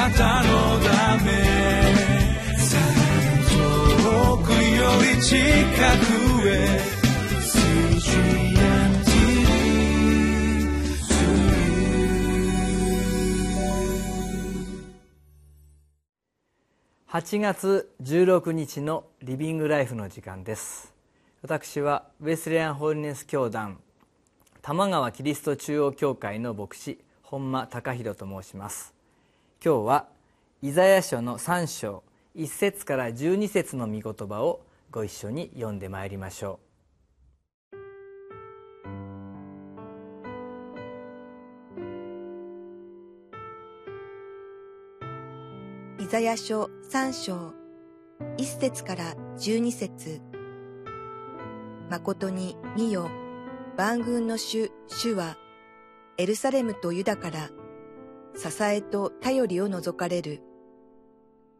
なたのため遠くより近くへ8月16日のリビングライフの時間です。私はウェスレアンホールネス教団玉川キリスト中央教会の牧師本間隆弘と申します。今日はイザヤ書の3章1節から12節の御言葉をご一緒に読んでまいりましょうイザヤ書三章、一節から十二節。誠に見よ、万軍の主、主は、エルサレムとユダから、支えと頼りを除かれる。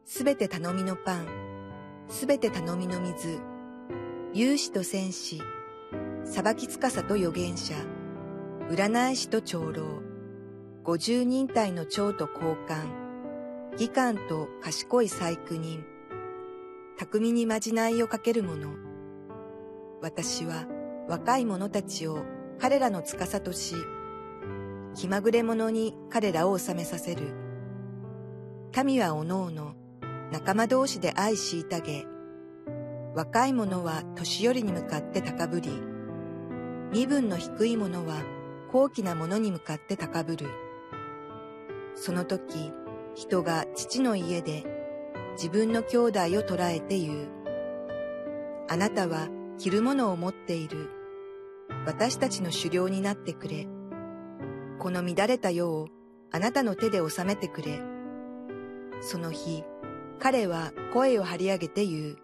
すべて頼みのパン、すべて頼みの水、勇士と戦士、裁きつかさと預言者、占い師と長老、五十人体の長と交換、義官と賢い細工人、巧みにまじないをかける者。私は若い者たちを彼らの司とし、気まぐれ者に彼らを治めさせる。民はおのおの仲間同士で愛し痛げ、若い者は年寄りに向かって高ぶり、身分の低い者は高貴な者に向かって高ぶる。その時、人が父の家で自分の兄弟を捕らえて言う。あなたは着るものを持っている。私たちの狩猟になってくれ。この乱れた世をあなたの手で収めてくれ。その日、彼は声を張り上げて言う。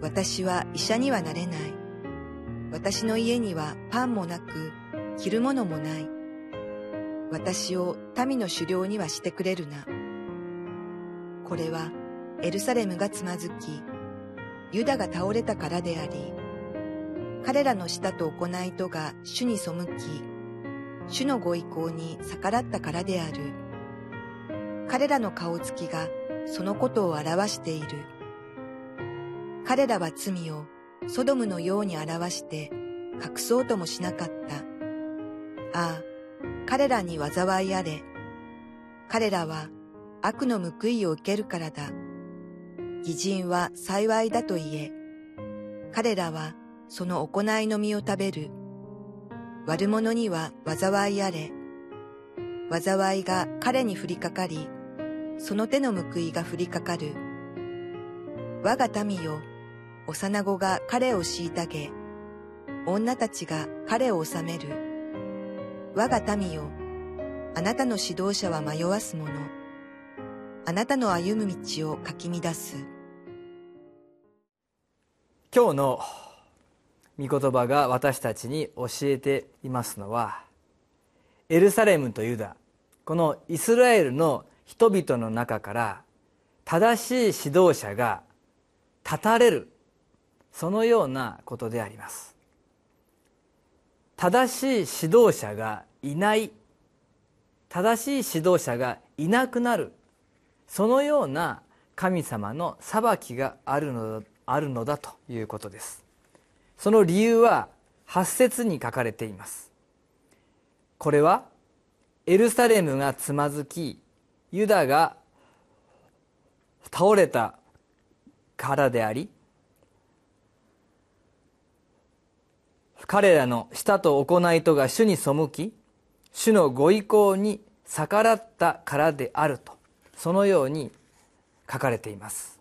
私は医者にはなれない。私の家にはパンもなく、着るものもない。私を民の狩猟にはしてくれるな。これはエルサレムがつまずき、ユダが倒れたからであり、彼らの舌と行いとが主に背き、主のご意向に逆らったからである。彼らの顔つきがそのことを表している。彼らは罪をソドムのように表して隠そうともしなかった。ああ、彼らに災いあれ。彼らは悪の報いを受けるからだ。義人は幸いだと言え。彼らはその行いの実を食べる。悪者には災いあれ。災いが彼に降りかかり、その手の報いが降りかかる。我が民よ、幼子が彼を虐げ、女たちが彼を治める。我が民よ、あなたの指導者は迷わす者、あなたの歩む道をかき乱す。今日の御言葉が私たちに教えていますのはエルサレムとユダ。このイスラエルの人々の中から正しい指導者が立たれる。そのようなことであります。正しい指導者がいない。正しい指導者がいなくなる。そのような神様の裁きがあるのあるのだということです。その理由は8節に書かれています。これはエルサレムがつまずきユダが倒れたからであり彼らの舌と行いとが主に背き主のご意向に逆らったからであるとそのように書かれています。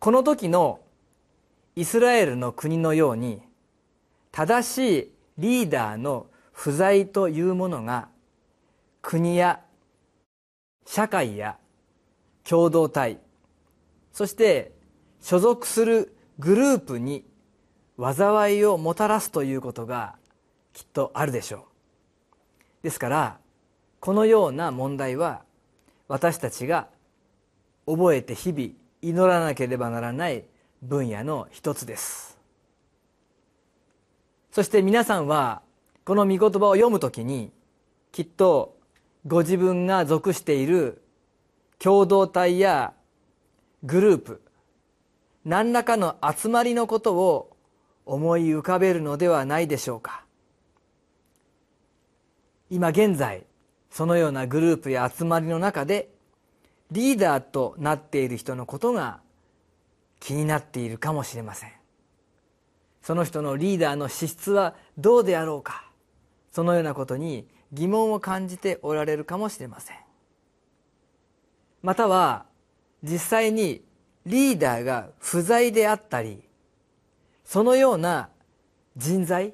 この時のイスラエルの国のように正しいリーダーの不在というものが国や社会や共同体そして所属するグループに災いをもたらすということがきっとあるでしょう。ですからこのような問題は私たちが覚えて日々祈らなければならない分野の一つです。そして皆さんはこの御言葉を読むときにきっとご自分が属している共同体やグループ何らかの集まりのことを思い浮かべるのではないでしょうか。今現在そのようなグループや集まりの中でリーダーとなっている人のことが気になっているかもしれません。その人のリーダーの資質はどうであろうか。そのようなことに疑問を感じておられるかもしれません。または実際にリーダーが不在であったりそのような人材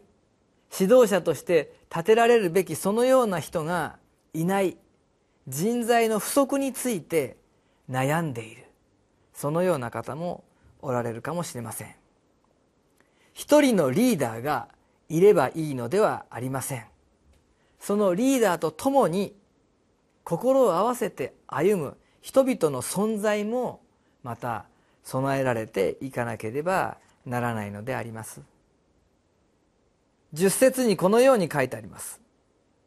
指導者として立てられるべきそのような人がいない人材の不足について悩んでいる。そのような方もおられるかもしれません。一人のリーダーがいればいいのではありません。そのリーダーと共に心を合わせて歩む人々の存在もまた備えられていかなければならないのであります。十節にこのように書いてあります。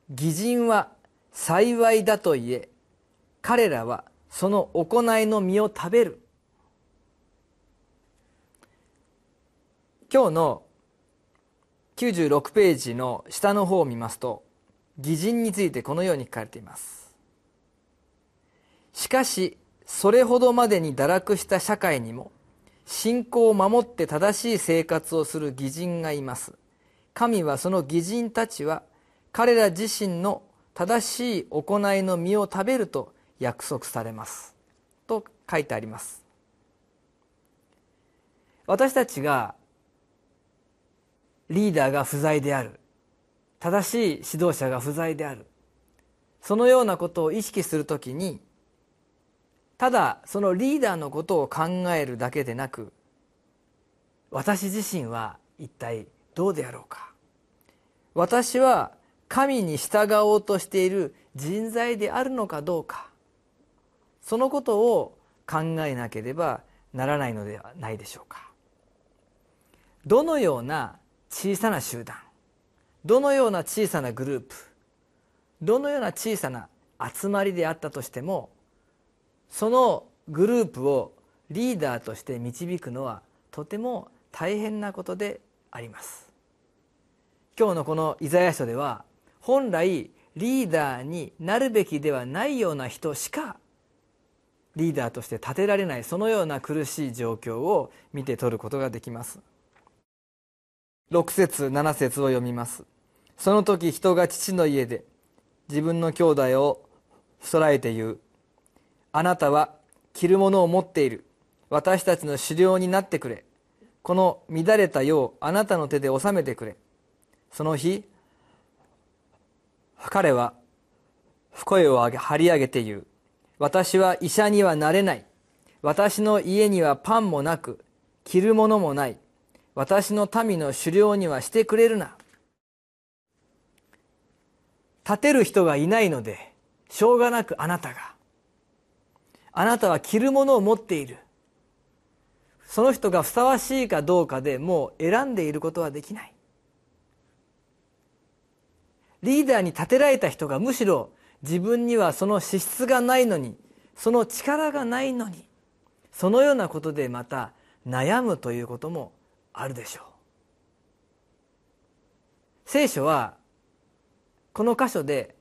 義人は幸いだと言え彼らはその行いの実を食べる。今日の96ページの下の方を見ますと義人についてこのように書かれています。しかしそれほどまでに堕落した社会にも信仰を守って正しい生活をする義人がいます。神はその義人たちは彼ら自身の正しい行いの実を食べると約束されます。と書いてあります。私たちがリーダーが不在である。正しい指導者が不在である。そのようなことを意識するときにただそのリーダーのことを考えるだけでなく私自身は一体どうであろうか。私は神に従おうとしている人材であるのかどうか。そのことを考えなければならないのではないでしょうか。どのような小さな集団。どのような小さなグループどのような小さな集まりであったとしてもそのグループをリーダーとして導くのはとても大変なことであります。今日のこのイザヤ書では本来リーダーになるべきではないような人しかリーダーとして立てられないそのような苦しい状況を見て取ることができます。6節7節を読みます。その時人が父の家で自分の兄弟をそらえて言う。あなたは着るものを持っている。私たちの狩猟になってくれ。この乱れた世をあなたの手で収めてくれ。その日彼は声を張り上げて言う。私は医者にはなれない。私の家にはパンもなく着るものもない。私の民の狩猟にはしてくれるな。立てる人がいないのでしょうがなくあなたが。あなたは着るものを持っている。その人がふさわしいかどうかでもう選んでいることはできない。リーダーに立てられた人がむしろ自分にはその資質がないのにその力がないのにそのようなことでまた悩むということもあるでしょう。聖書はこの箇所で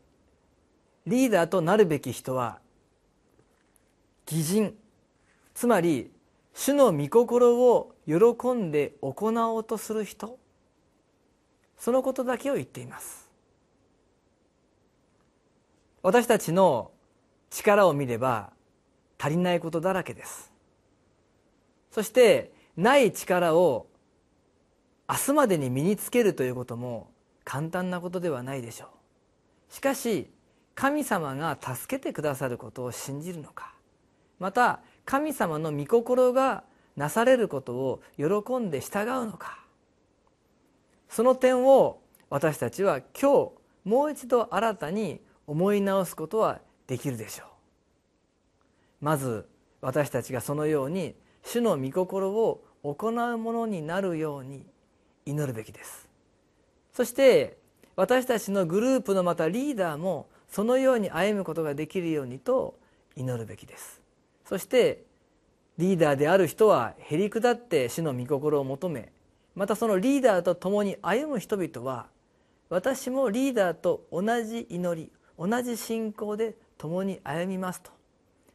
リーダーとなるべき人は義人。つまり主の御心を喜んで行おうとする人。そのことだけを言っています。私たちの力を見れば足りないことだらけです。そしてない力を明日までに身につけるということも簡単なことではないでしょう。しかし神様が助けてくださることを信じるのかまた神様の御心がなされることを喜んで従うのかその点を私たちは今日もう一度新たに思い直すことはできるでしょう。まず私たちがそのように主の御心を行うものになるように祈るべきです。そして私たちのグループのまたリーダーもそのように歩むことができるようにと祈るべきです。そしてリーダーである人はへり下って主の御心を求めまたそのリーダーと共に歩む人々は私もリーダーと同じ祈り同じ信仰で共に歩みますと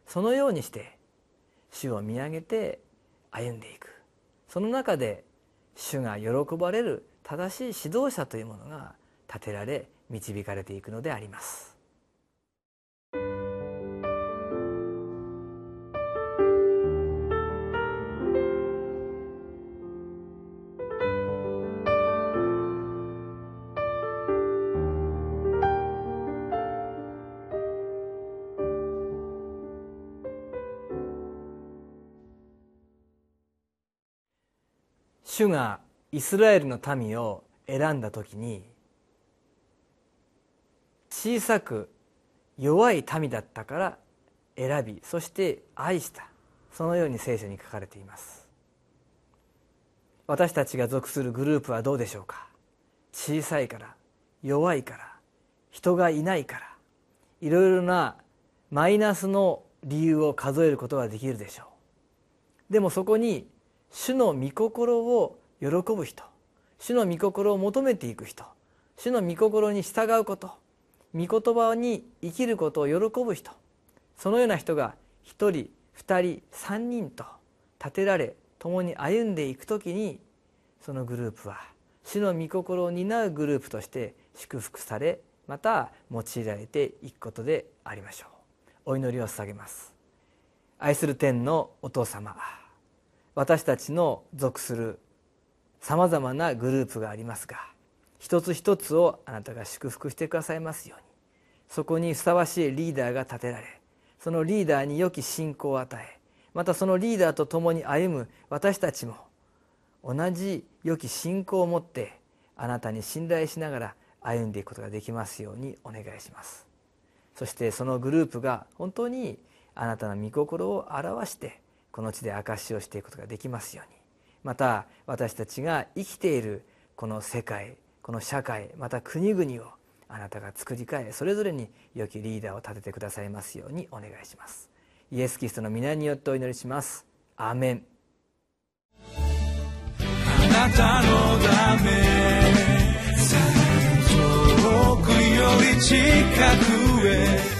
そのようにして主を見上げて歩んでいく。その中で主が喜ばれる正しい指導者というものが立てられ導かれていくのであります。主がイスラエルの民を選んだ時に小さく弱い民だったから選びそして愛した。そのように聖書に書かれています。私たちが属するグループはどうでしょうか？小さいから弱いから人がいないからいろいろなマイナスの理由を数えることができるでしょう。でもそこに主の御心を喜ぶ人。主の御心を求めていく人。主の御心に従うこと。御言葉に生きることを喜ぶ人。そのような人が一人二人三人と。立てられ共に歩んでいく時にそのグループは主の御心を担うグループとして祝福されまた用いられていくことでありましょう。お祈りを捧げます。愛する天のお父様。私たちの属するさまざまなグループがありますが一つ一つをあなたが祝福してくださいますように。そこにふさわしいリーダーが立てられそのリーダーに良き信仰を与えまたそのリーダーと共に歩む私たちも同じ良き信仰を持ってあなたに信頼しながら歩んでいくことができますようにお願いします。そしてそのグループが本当にあなたの御心を表してこの地で証しをしていくことができますように。また私たちが生きているこの世界この社会また国々をあなたが作り変えそれぞれに良きリーダーを立ててくださいますようにお願いします。イエス・キリストの皆によってお祈りします。アーメン。あなたのため遠くより近くへ